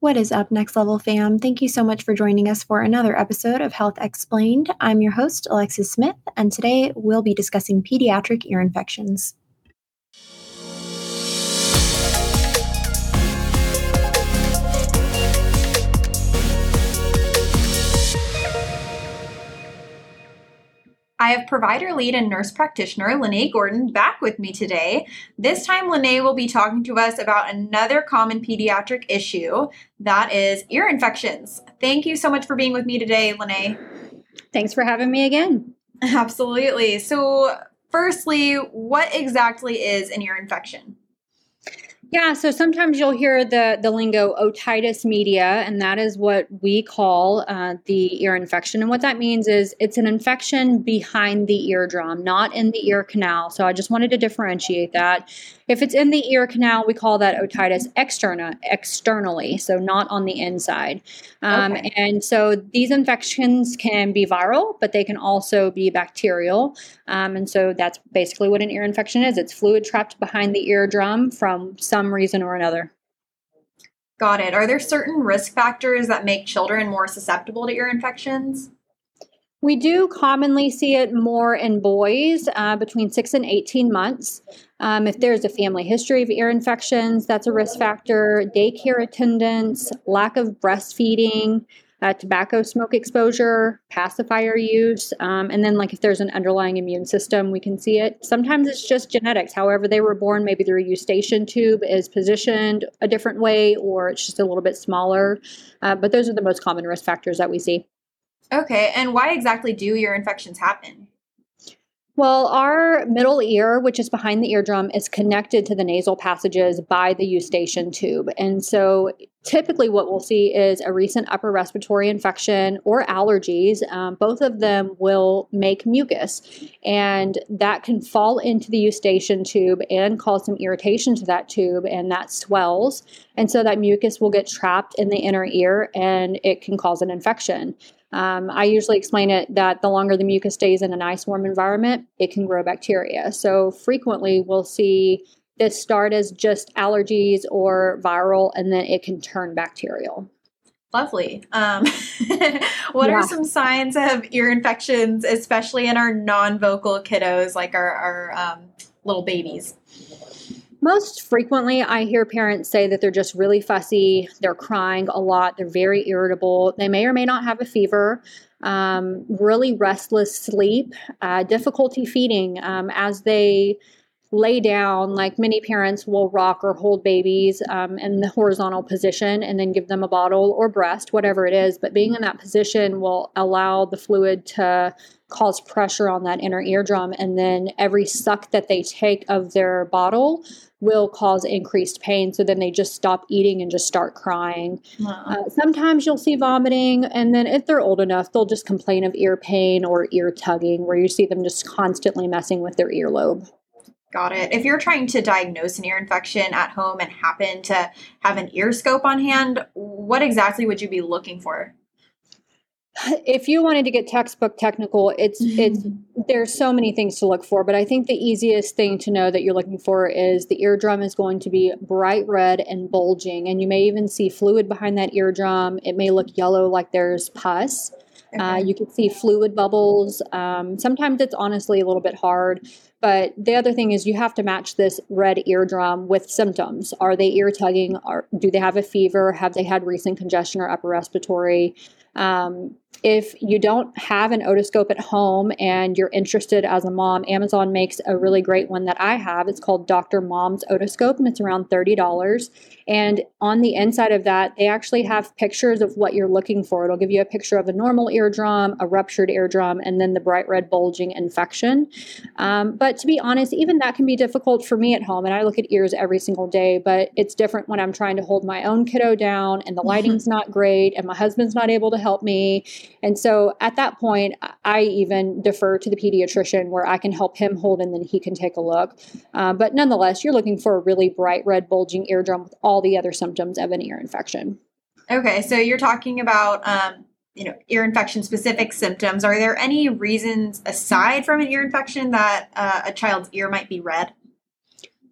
What is up, Next Level fam? Thank you so much for joining us for another episode of Health Explained. I'm your host, Alexis Smith, and today we'll be discussing pediatric ear infections. I have provider lead and nurse practitioner Lenee Gordon back with me today. This time, Lenee will be talking to us about another common pediatric issue that is ear infections. Thank you so much for being with me today, Lenee. Thanks for having me again. Absolutely. So, firstly, what exactly is an ear infection? Yeah, so sometimes you'll hear the the lingo otitis media, and that is what we call uh, the ear infection. And what that means is it's an infection behind the eardrum, not in the ear canal. So I just wanted to differentiate that. If it's in the ear canal, we call that otitis externa, externally, so not on the inside. Um, okay. And so these infections can be viral, but they can also be bacterial. Um, and so that's basically what an ear infection is it's fluid trapped behind the eardrum from some reason or another. Got it. Are there certain risk factors that make children more susceptible to ear infections? We do commonly see it more in boys uh, between 6 and 18 months. Um, if there's a family history of ear infections, that's a risk factor. Daycare attendance, lack of breastfeeding, uh, tobacco smoke exposure, pacifier use, um, and then like if there's an underlying immune system, we can see it. Sometimes it's just genetics. However, they were born, maybe their eustachian tube is positioned a different way, or it's just a little bit smaller. Uh, but those are the most common risk factors that we see. Okay, and why exactly do ear infections happen? Well, our middle ear, which is behind the eardrum, is connected to the nasal passages by the eustachian tube. And so typically, what we'll see is a recent upper respiratory infection or allergies. Um, both of them will make mucus, and that can fall into the eustachian tube and cause some irritation to that tube, and that swells. And so that mucus will get trapped in the inner ear and it can cause an infection. Um, I usually explain it that the longer the mucus stays in a nice warm environment, it can grow bacteria. So frequently we'll see this start as just allergies or viral, and then it can turn bacterial. Lovely. Um, what yeah. are some signs of ear infections, especially in our non vocal kiddos, like our, our um, little babies? Most frequently, I hear parents say that they're just really fussy, they're crying a lot, they're very irritable, they may or may not have a fever, um, really restless sleep, uh, difficulty feeding um, as they lay down, like many parents will rock or hold babies um, in the horizontal position and then give them a bottle or breast, whatever it is. But being in that position will allow the fluid to cause pressure on that inner eardrum. And then every suck that they take of their bottle will cause increased pain. So then they just stop eating and just start crying. Wow. Uh, sometimes you'll see vomiting. And then if they're old enough, they'll just complain of ear pain or ear tugging, where you see them just constantly messing with their earlobe. Got it. If you're trying to diagnose an ear infection at home and happen to have an ear scope on hand, what exactly would you be looking for? if you wanted to get textbook technical it's it's there's so many things to look for but i think the easiest thing to know that you're looking for is the eardrum is going to be bright red and bulging and you may even see fluid behind that eardrum it may look yellow like there's pus uh, okay. uh, you can see fluid bubbles um, sometimes it's honestly a little bit hard but the other thing is you have to match this red eardrum with symptoms. Are they ear tugging? Are, do they have a fever? Have they had recent congestion or upper respiratory? Um, if you don't have an otoscope at home and you're interested as a mom, Amazon makes a really great one that I have. It's called Dr. Mom's Otoscope and it's around $30. And on the inside of that, they actually have pictures of what you're looking for. It'll give you a picture of a normal eardrum, a ruptured eardrum, and then the bright red bulging infection. Um, but to be honest, even that can be difficult for me at home. And I look at ears every single day, but it's different when I'm trying to hold my own kiddo down and the lighting's not great and my husband's not able to help me and so at that point, I even defer to the pediatrician where I can help him hold and then he can take a look. Uh, but nonetheless, you're looking for a really bright red bulging eardrum with all the other symptoms of an ear infection. Okay, so you're talking about um, you know ear infection specific symptoms. Are there any reasons aside from an ear infection that uh, a child's ear might be red?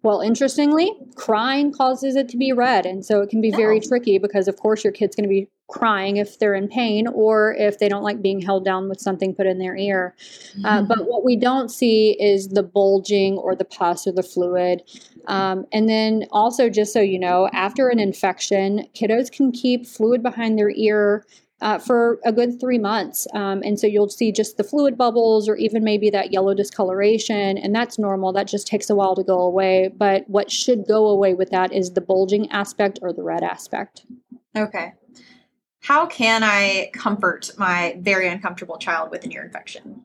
Well, interestingly, crying causes it to be red. And so it can be very Oh. tricky because, of course, your kid's going to be crying if they're in pain or if they don't like being held down with something put in their ear. Uh, but what we don't see is the bulging or the pus or the fluid. Um, and then also, just so you know, after an infection, kiddos can keep fluid behind their ear. Uh, for a good three months. Um, and so you'll see just the fluid bubbles or even maybe that yellow discoloration. And that's normal. That just takes a while to go away. But what should go away with that is the bulging aspect or the red aspect. okay. How can I comfort my very uncomfortable child with an ear infection?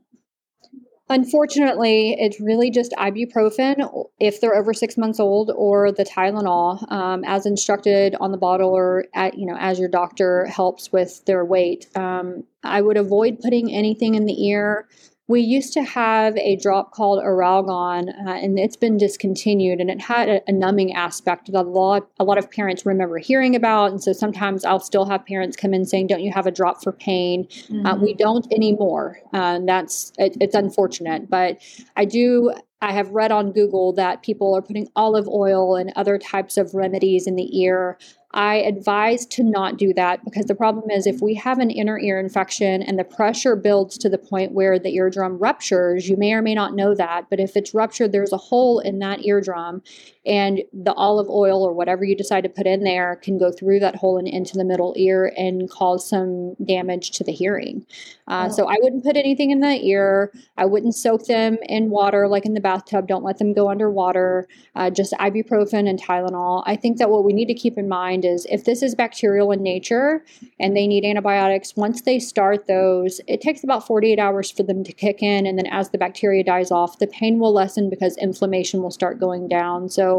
Unfortunately, it's really just ibuprofen if they're over six months old, or the Tylenol, um, as instructed on the bottle, or at, you know as your doctor helps with their weight. Um, I would avoid putting anything in the ear. We used to have a drop called Auralgan, uh, and it's been discontinued. And it had a, a numbing aspect that a lot, a lot of parents remember hearing about. And so sometimes I'll still have parents come in saying, "Don't you have a drop for pain?" Uh, we don't anymore. Uh, and that's it, it's unfortunate, but I do. I have read on Google that people are putting olive oil and other types of remedies in the ear. I advise to not do that because the problem is if we have an inner ear infection and the pressure builds to the point where the eardrum ruptures, you may or may not know that, but if it's ruptured, there's a hole in that eardrum and the olive oil or whatever you decide to put in there can go through that hole and into the middle ear and cause some damage to the hearing. Uh, Oh. So I wouldn't put anything in the ear. I wouldn't soak them in water like in the bathtub. Don't let them go underwater. Uh, just ibuprofen and Tylenol. I think that what we need to keep in mind is if this is bacterial in nature and they need antibiotics, once they start those, it takes about 48 hours for them to kick in. And then as the bacteria dies off, the pain will lessen because inflammation will start going down. So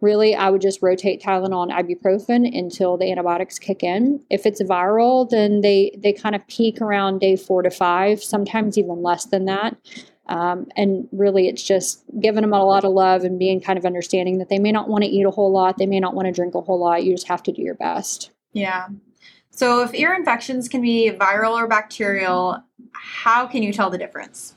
really i would just rotate tylenol and ibuprofen until the antibiotics kick in if it's viral then they they kind of peak around day four to five sometimes even less than that um, and really it's just giving them a lot of love and being kind of understanding that they may not want to eat a whole lot they may not want to drink a whole lot you just have to do your best Yeah. So if ear infections can be viral or bacterial, how can you tell the difference?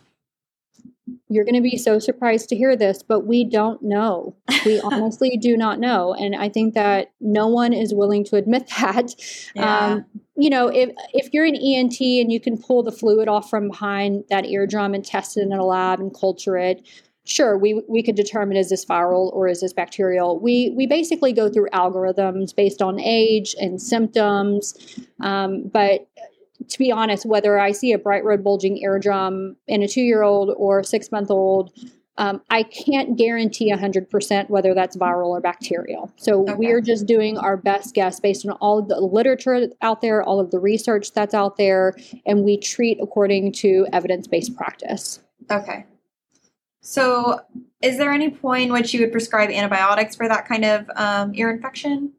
You're going to be so surprised to hear this, but we don't know. We honestly do not know. And I think that no one is willing to admit that. Um, you know, if, if you're an ENT and you can pull the fluid off from behind that eardrum and test it in a lab and culture it, sure, we, we could determine is this viral or is this bacterial. We, we basically go through algorithms based on age and symptoms. Um, but to be honest, whether I see a bright red bulging eardrum in a two year old or a six month old, um, I can't guarantee 100% whether that's viral or bacterial. So Okay. we are just doing our best guess based on all of the literature out there, all of the research that's out there, and we treat according to evidence based practice. Okay. So is there any point in which you would prescribe antibiotics for that kind of um, ear infection?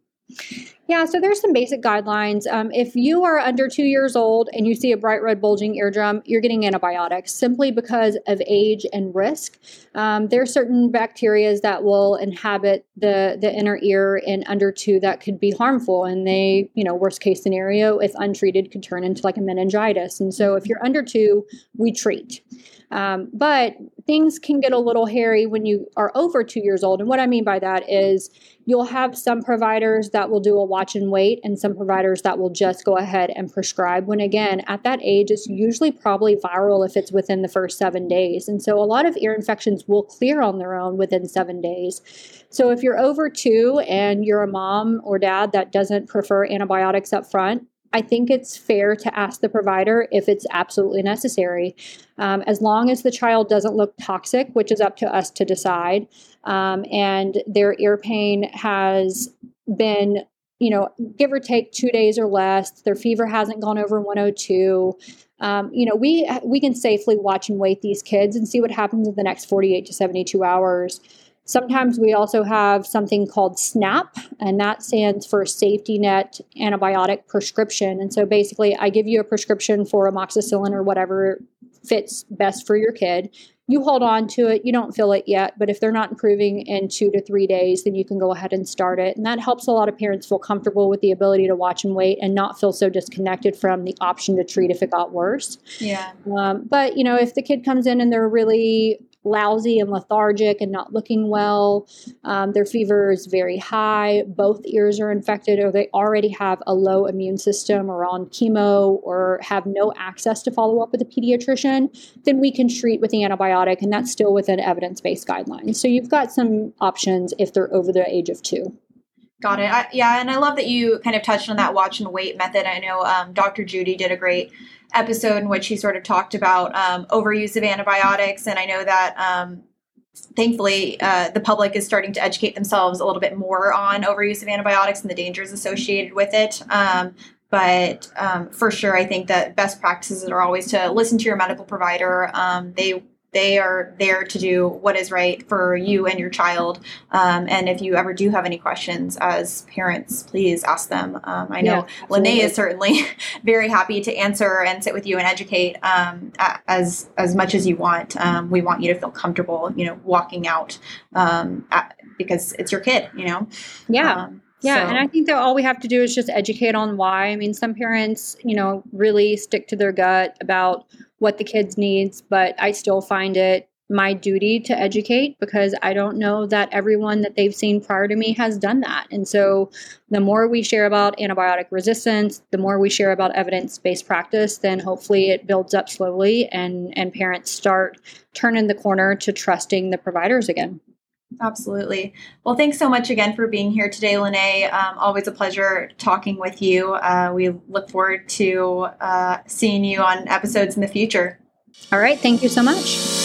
Yeah, so there's some basic guidelines. Um, if you are under two years old and you see a bright red bulging eardrum, you're getting antibiotics simply because of age and risk. Um, there are certain bacteria that will inhabit the the inner ear in under two that could be harmful, and they, you know, worst case scenario, if untreated, could turn into like a meningitis. And so, if you're under two, we treat. Um, but things can get a little hairy when you are over two years old. And what I mean by that is you'll have some providers that will do a watch and wait, and some providers that will just go ahead and prescribe. When again, at that age, it's usually probably viral if it's within the first seven days. And so a lot of ear infections will clear on their own within seven days. So if you're over two and you're a mom or dad that doesn't prefer antibiotics up front, I think it's fair to ask the provider if it's absolutely necessary. Um, as long as the child doesn't look toxic, which is up to us to decide, um, and their ear pain has been, you know, give or take two days or less, their fever hasn't gone over 102. Um, you know, we we can safely watch and wait these kids and see what happens in the next 48 to 72 hours. Sometimes we also have something called SNAP, and that stands for Safety Net Antibiotic Prescription. And so basically, I give you a prescription for amoxicillin or whatever fits best for your kid. You hold on to it, you don't fill it yet, but if they're not improving in two to three days, then you can go ahead and start it. And that helps a lot of parents feel comfortable with the ability to watch and wait and not feel so disconnected from the option to treat if it got worse. Yeah. Um, but you know, if the kid comes in and they're really lousy and lethargic and not looking well. Um, their fever is very high. Both ears are infected, or they already have a low immune system or on chemo or have no access to follow up with a pediatrician, then we can treat with the antibiotic, and that's still within evidence based guidelines. So you've got some options if they're over the age of two. Got it. I, yeah, and I love that you kind of touched on that watch and wait method. I know um, Dr. Judy did a great episode in which he sort of talked about um, overuse of antibiotics, and I know that um, thankfully uh, the public is starting to educate themselves a little bit more on overuse of antibiotics and the dangers associated with it. Um, but um, for sure, I think that best practices are always to listen to your medical provider. Um, they they are there to do what is right for you and your child. Um, and if you ever do have any questions as parents, please ask them. Um, I know yeah, Lenee is certainly very happy to answer and sit with you and educate um, as as much as you want. Um, we want you to feel comfortable, you know, walking out um, at, because it's your kid, you know. Yeah. Um, yeah, so. and I think that all we have to do is just educate on why. I mean, some parents, you know, really stick to their gut about what the kids needs, but I still find it my duty to educate because I don't know that everyone that they've seen prior to me has done that. And so the more we share about antibiotic resistance, the more we share about evidence-based practice, then hopefully it builds up slowly and and parents start turning the corner to trusting the providers again. Absolutely. Well, thanks so much again for being here today, Lenee. Um, always a pleasure talking with you. Uh, we look forward to uh, seeing you on episodes in the future. All right. Thank you so much.